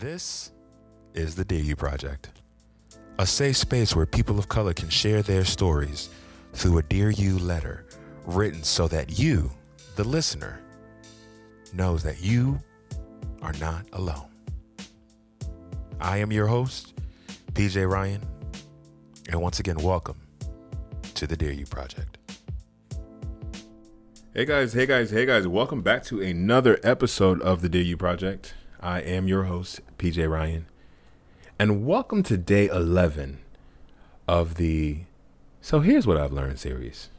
This is the Dear You Project, a safe space where people of color can share their stories through a Dear You letter written so that you, the listener, knows that you are not alone. I am your host, PJ Ryan, and once again, welcome to the Dear You Project. Hey guys, hey guys, hey guys, welcome back to another episode of the Dear You Project. I am your host, PJ Ryan, and welcome to day 11 of the So Here's What I've Learned series.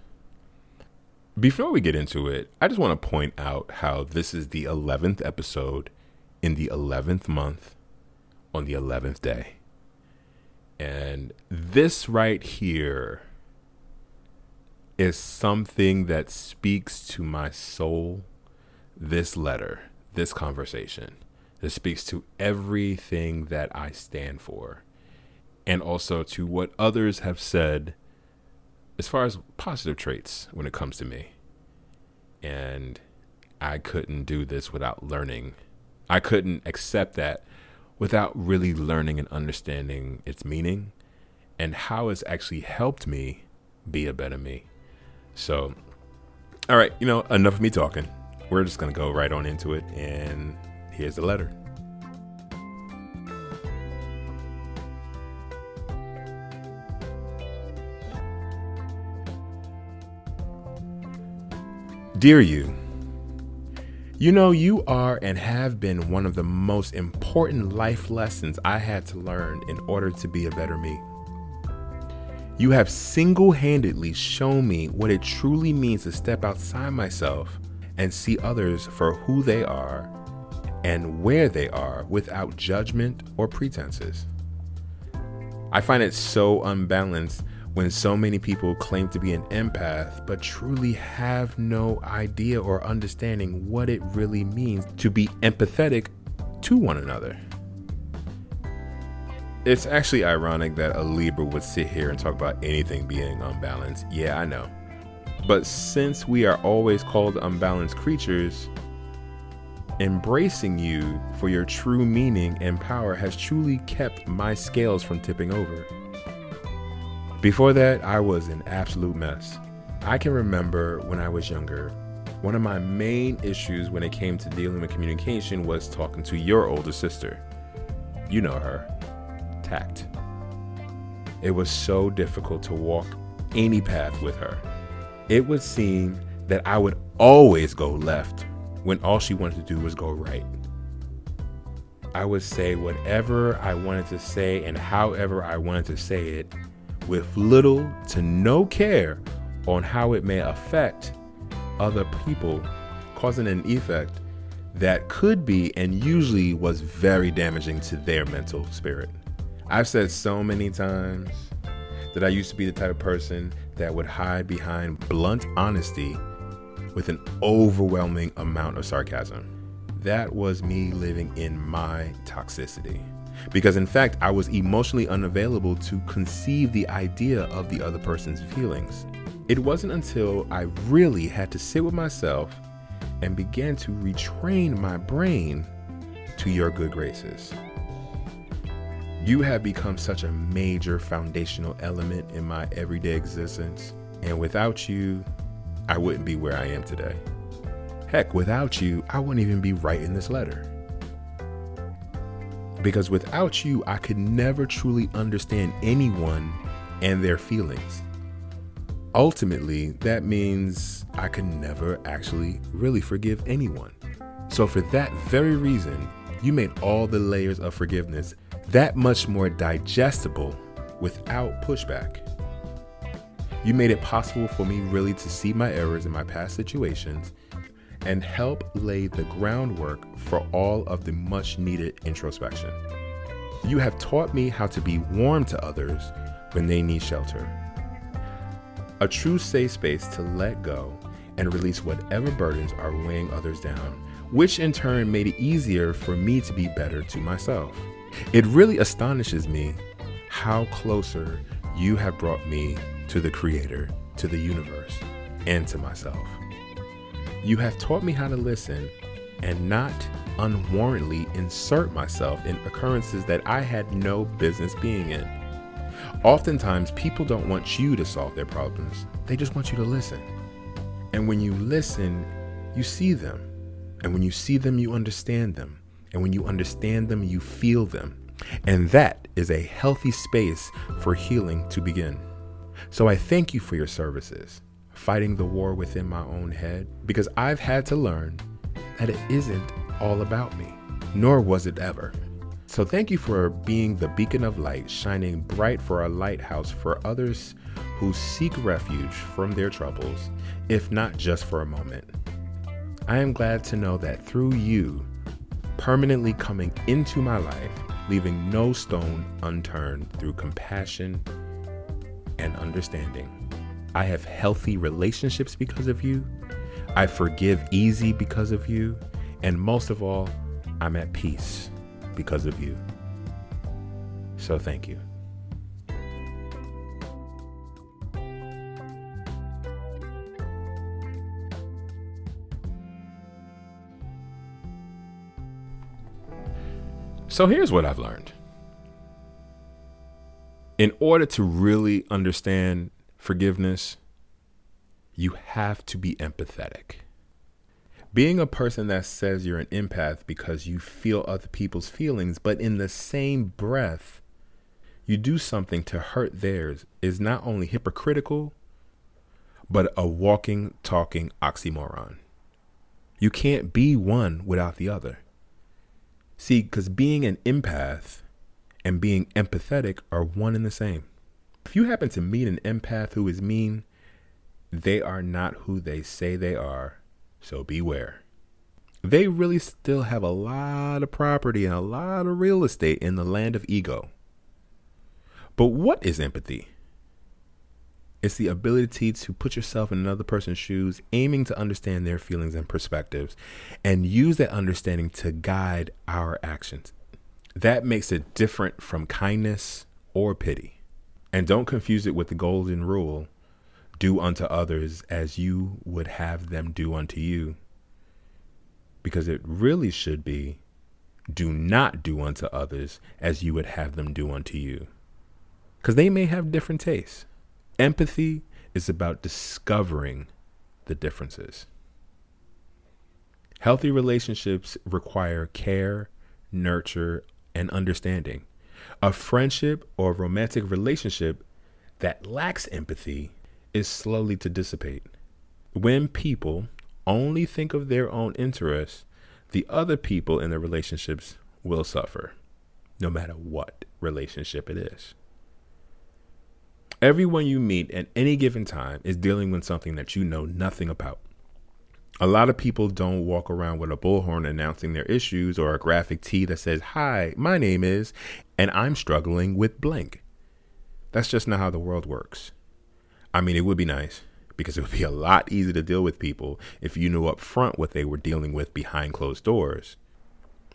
Before we get into it, I just want to point out how this is the 11th episode in the 11th month on the 11th day. And this right here is something that speaks to my soul. This letter, this conversation, that speaks to everything that I stand for, and also to what others have said as far as positive traits when it comes to me. And I couldn't do this without learning. I couldn't accept that without really learning and understanding its meaning and how it's actually helped me be a better me. So, all right, you know, enough of me talking. We're just going to go right on into it. And here's the letter. Dear you, you know, you are and have been one of the most important life lessons I had to learn in order to be a better me. You have single handedly shown me what it truly means to step outside myself and see others for who they are and where they are without judgment or pretenses. I find it so unbalanced when so many people claim to be an empath but truly have no idea or understanding what it really means to be empathetic to one another. It's actually ironic that a Libra would sit here and talk about anything being unbalanced. Yeah, I know. But since we are always called unbalanced creatures, embracing you for your true meaning and power has truly kept my scales from tipping over. Before that, I was an absolute mess. I can remember when I was younger, one of my main issues when it came to dealing with communication was talking to your older sister. You know her tact. It was so difficult to walk any path with her. It would seem that I would always go left when all she wanted to do was go right. I would say whatever I wanted to say and however I wanted to say it with little to no care on how it may affect other people, causing an effect that could be and usually was very damaging to their mental spirit. I've said so many times that I used to be the type of person that would hide behind blunt honesty with an overwhelming amount of sarcasm. That was me living in my toxicity. Because in fact, I was emotionally unavailable to conceive the idea of the other person's feelings. It wasn't until I really had to sit with myself and began to retrain my brain to your good graces. You have become such a major foundational element in my everyday existence. And without you, I wouldn't be where I am today. Heck, without you, I wouldn't even be writing this letter. Because without you, I could never truly understand anyone and their feelings. Ultimately, that means I could never actually really forgive anyone. So, for that very reason, you made all the layers of forgiveness that much more digestible without pushback. You made it possible for me really to see my errors in my past situations and help lay the groundwork for all of the much needed introspection. You have taught me how to be warm to others when they need shelter. A true safe space to let go and release whatever burdens are weighing others down, which in turn made it easier for me to be better to myself. It really astonishes me how closer you have brought me to the Creator, to the universe, and to myself. You have taught me how to listen and not unwarrantedly insert myself in occurrences that I had no business being in. Oftentimes, people don't want you to solve their problems, they just want you to listen. And when you listen, you see them. And when you see them, you understand them. And when you understand them, you feel them. And that is a healthy space for healing to begin. So I thank you for your services, fighting the war within my own head, because I've had to learn that it isn't all about me, nor was it ever. So thank you for being the beacon of light, shining bright for a lighthouse for others who seek refuge from their troubles, if not just for a moment. I am glad to know that through you, permanently coming into my life, leaving no stone unturned through compassion and understanding. I have healthy relationships because of you. I forgive easy because of you. And most of all, I'm at peace because of you. So thank you. So here's what I've learned. In order to really understand forgiveness, you have to be empathetic. Being a person that says you're an empath because you feel other people's feelings, but in the same breath, you do something to hurt theirs is not only hypocritical, but a walking, talking oxymoron. You can't be one without the other. See, because being an empath and being empathetic are one and the same. If you happen to meet an empath who is mean, they are not who they say they are, so beware. They really still have a lot of property and a lot of real estate in the land of ego. But what is empathy? It's the ability to put yourself in another person's shoes, aiming to understand their feelings and perspectives, and use that understanding to guide our actions. That makes it different from kindness or pity. And don't confuse it with the golden rule do unto others as you would have them do unto you. Because it really should be do not do unto others as you would have them do unto you. Because they may have different tastes. Empathy is about discovering the differences. Healthy relationships require care, nurture, and understanding. A friendship or romantic relationship that lacks empathy is slowly to dissipate. When people only think of their own interests, the other people in the relationships will suffer, no matter what relationship it is. Everyone you meet at any given time is dealing with something that you know nothing about. A lot of people don't walk around with a bullhorn announcing their issues or a graphic tee that says, Hi, my name is, and I'm struggling with blank. That's just not how the world works. I mean, it would be nice because it would be a lot easier to deal with people if you knew up front what they were dealing with behind closed doors.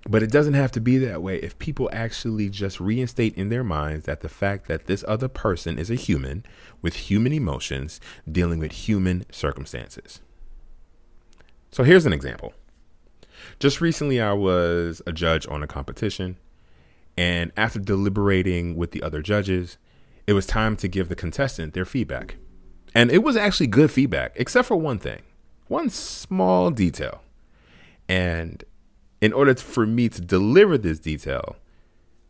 But it doesn't have to be that way if people actually just reinstate in their minds that the fact that this other person is a human with human emotions dealing with human circumstances. So here's an example. Just recently, I was a judge on a competition, and after deliberating with the other judges, it was time to give the contestant their feedback. And it was actually good feedback, except for one thing, one small detail. And in order for me to deliver this detail,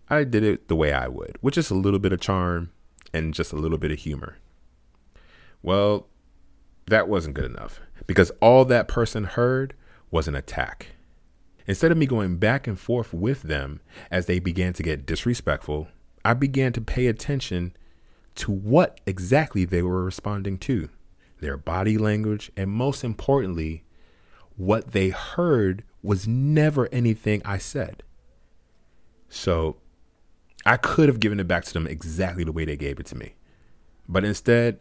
I did it the way I would, with just a little bit of charm and just a little bit of humor. Well, that wasn't good enough because all that person heard was an attack. Instead of me going back and forth with them as they began to get disrespectful, I began to pay attention to what exactly they were responding to, their body language, and most importantly, what they heard was never anything I said. So I could have given it back to them exactly the way they gave it to me. But instead,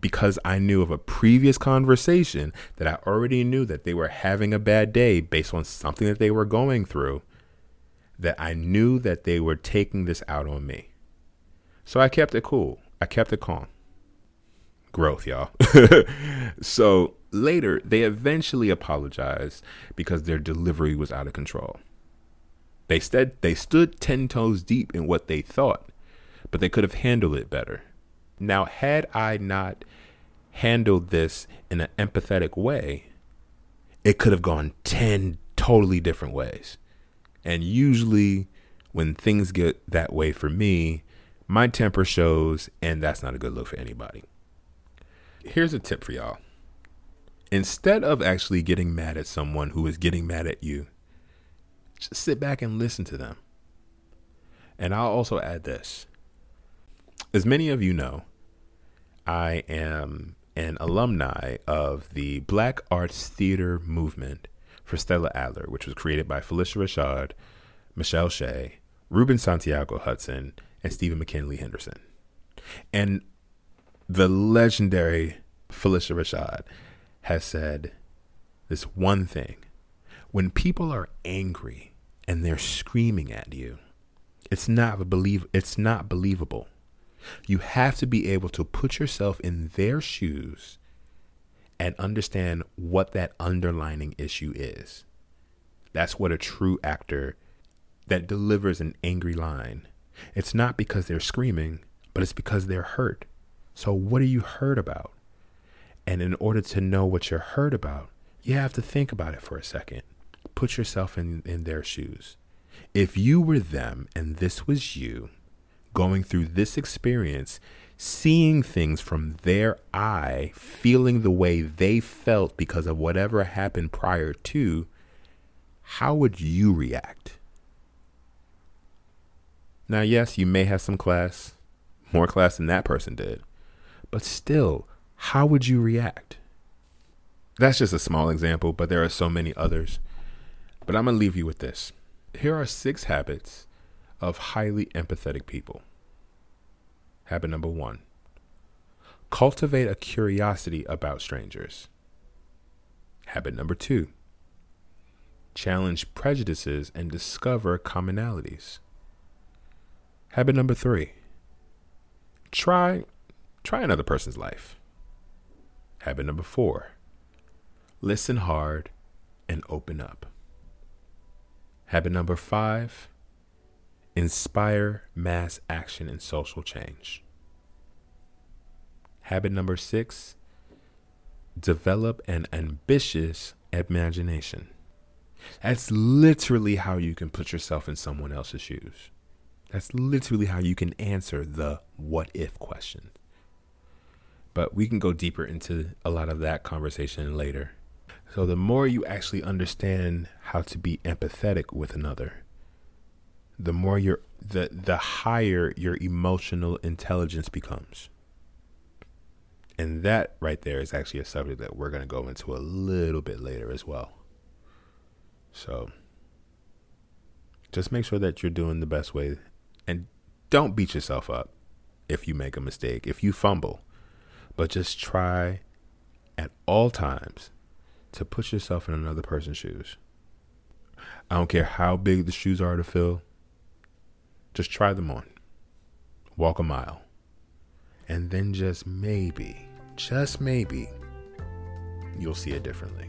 because I knew of a previous conversation that I already knew that they were having a bad day based on something that they were going through, that I knew that they were taking this out on me. So I kept it cool. I kept it calm. Growth, y'all. so later, they eventually apologized because their delivery was out of control. They, stood, they stood 10 toes deep in what they thought, but they could have handled it better. Now, had I not handled this in an empathetic way, it could have gone 10 totally different ways. And usually, when things get that way for me, my temper shows, and that's not a good look for anybody. Here's a tip for y'all instead of actually getting mad at someone who is getting mad at you, just sit back and listen to them. And I'll also add this. As many of you know, I am an alumni of the Black Arts Theater Movement for Stella Adler, which was created by Phylicia Rashad, Michele Shay, Ruben Santiago Hudson, and Stephen McKinley Henderson. And the legendary Phylicia Rashad has said this one thing. When people are angry and they're screaming at you, it's not believe it's not believable. You have to be able to put yourself in their shoes and understand what that underlining issue is. That's what a true actor that delivers an angry line. It's not because they're screaming, but it's because they're hurt. So, what are you hurt about? And in order to know what you're hurt about, you have to think about it for a second. Put yourself in, in their shoes. If you were them and this was you going through this experience, seeing things from their eye, feeling the way they felt because of whatever happened prior to, how would you react? Now, yes, you may have some class, more class than that person did, but still, how would you react? That's just a small example, but there are so many others. But I'm going to leave you with this. Here are six habits of highly empathetic people. Habit number one cultivate a curiosity about strangers. Habit number two challenge prejudices and discover commonalities. Habit number three try, try another person's life. Habit number four listen hard and open up. Habit number five inspire mass action and social change. Habit number six develop an ambitious imagination. That's literally how you can put yourself in someone else's shoes. That's literally how you can answer the what if question. But we can go deeper into a lot of that conversation later. So, the more you actually understand how to be empathetic with another, the more your the the higher your emotional intelligence becomes. And that right there is actually a subject that we're going to go into a little bit later as well. So, just make sure that you're doing the best way and don't beat yourself up if you make a mistake, if you fumble but just try at all times to put yourself in another person's shoes. I don't care how big the shoes are to fill, just try them on. Walk a mile. And then just maybe, just maybe, you'll see it differently.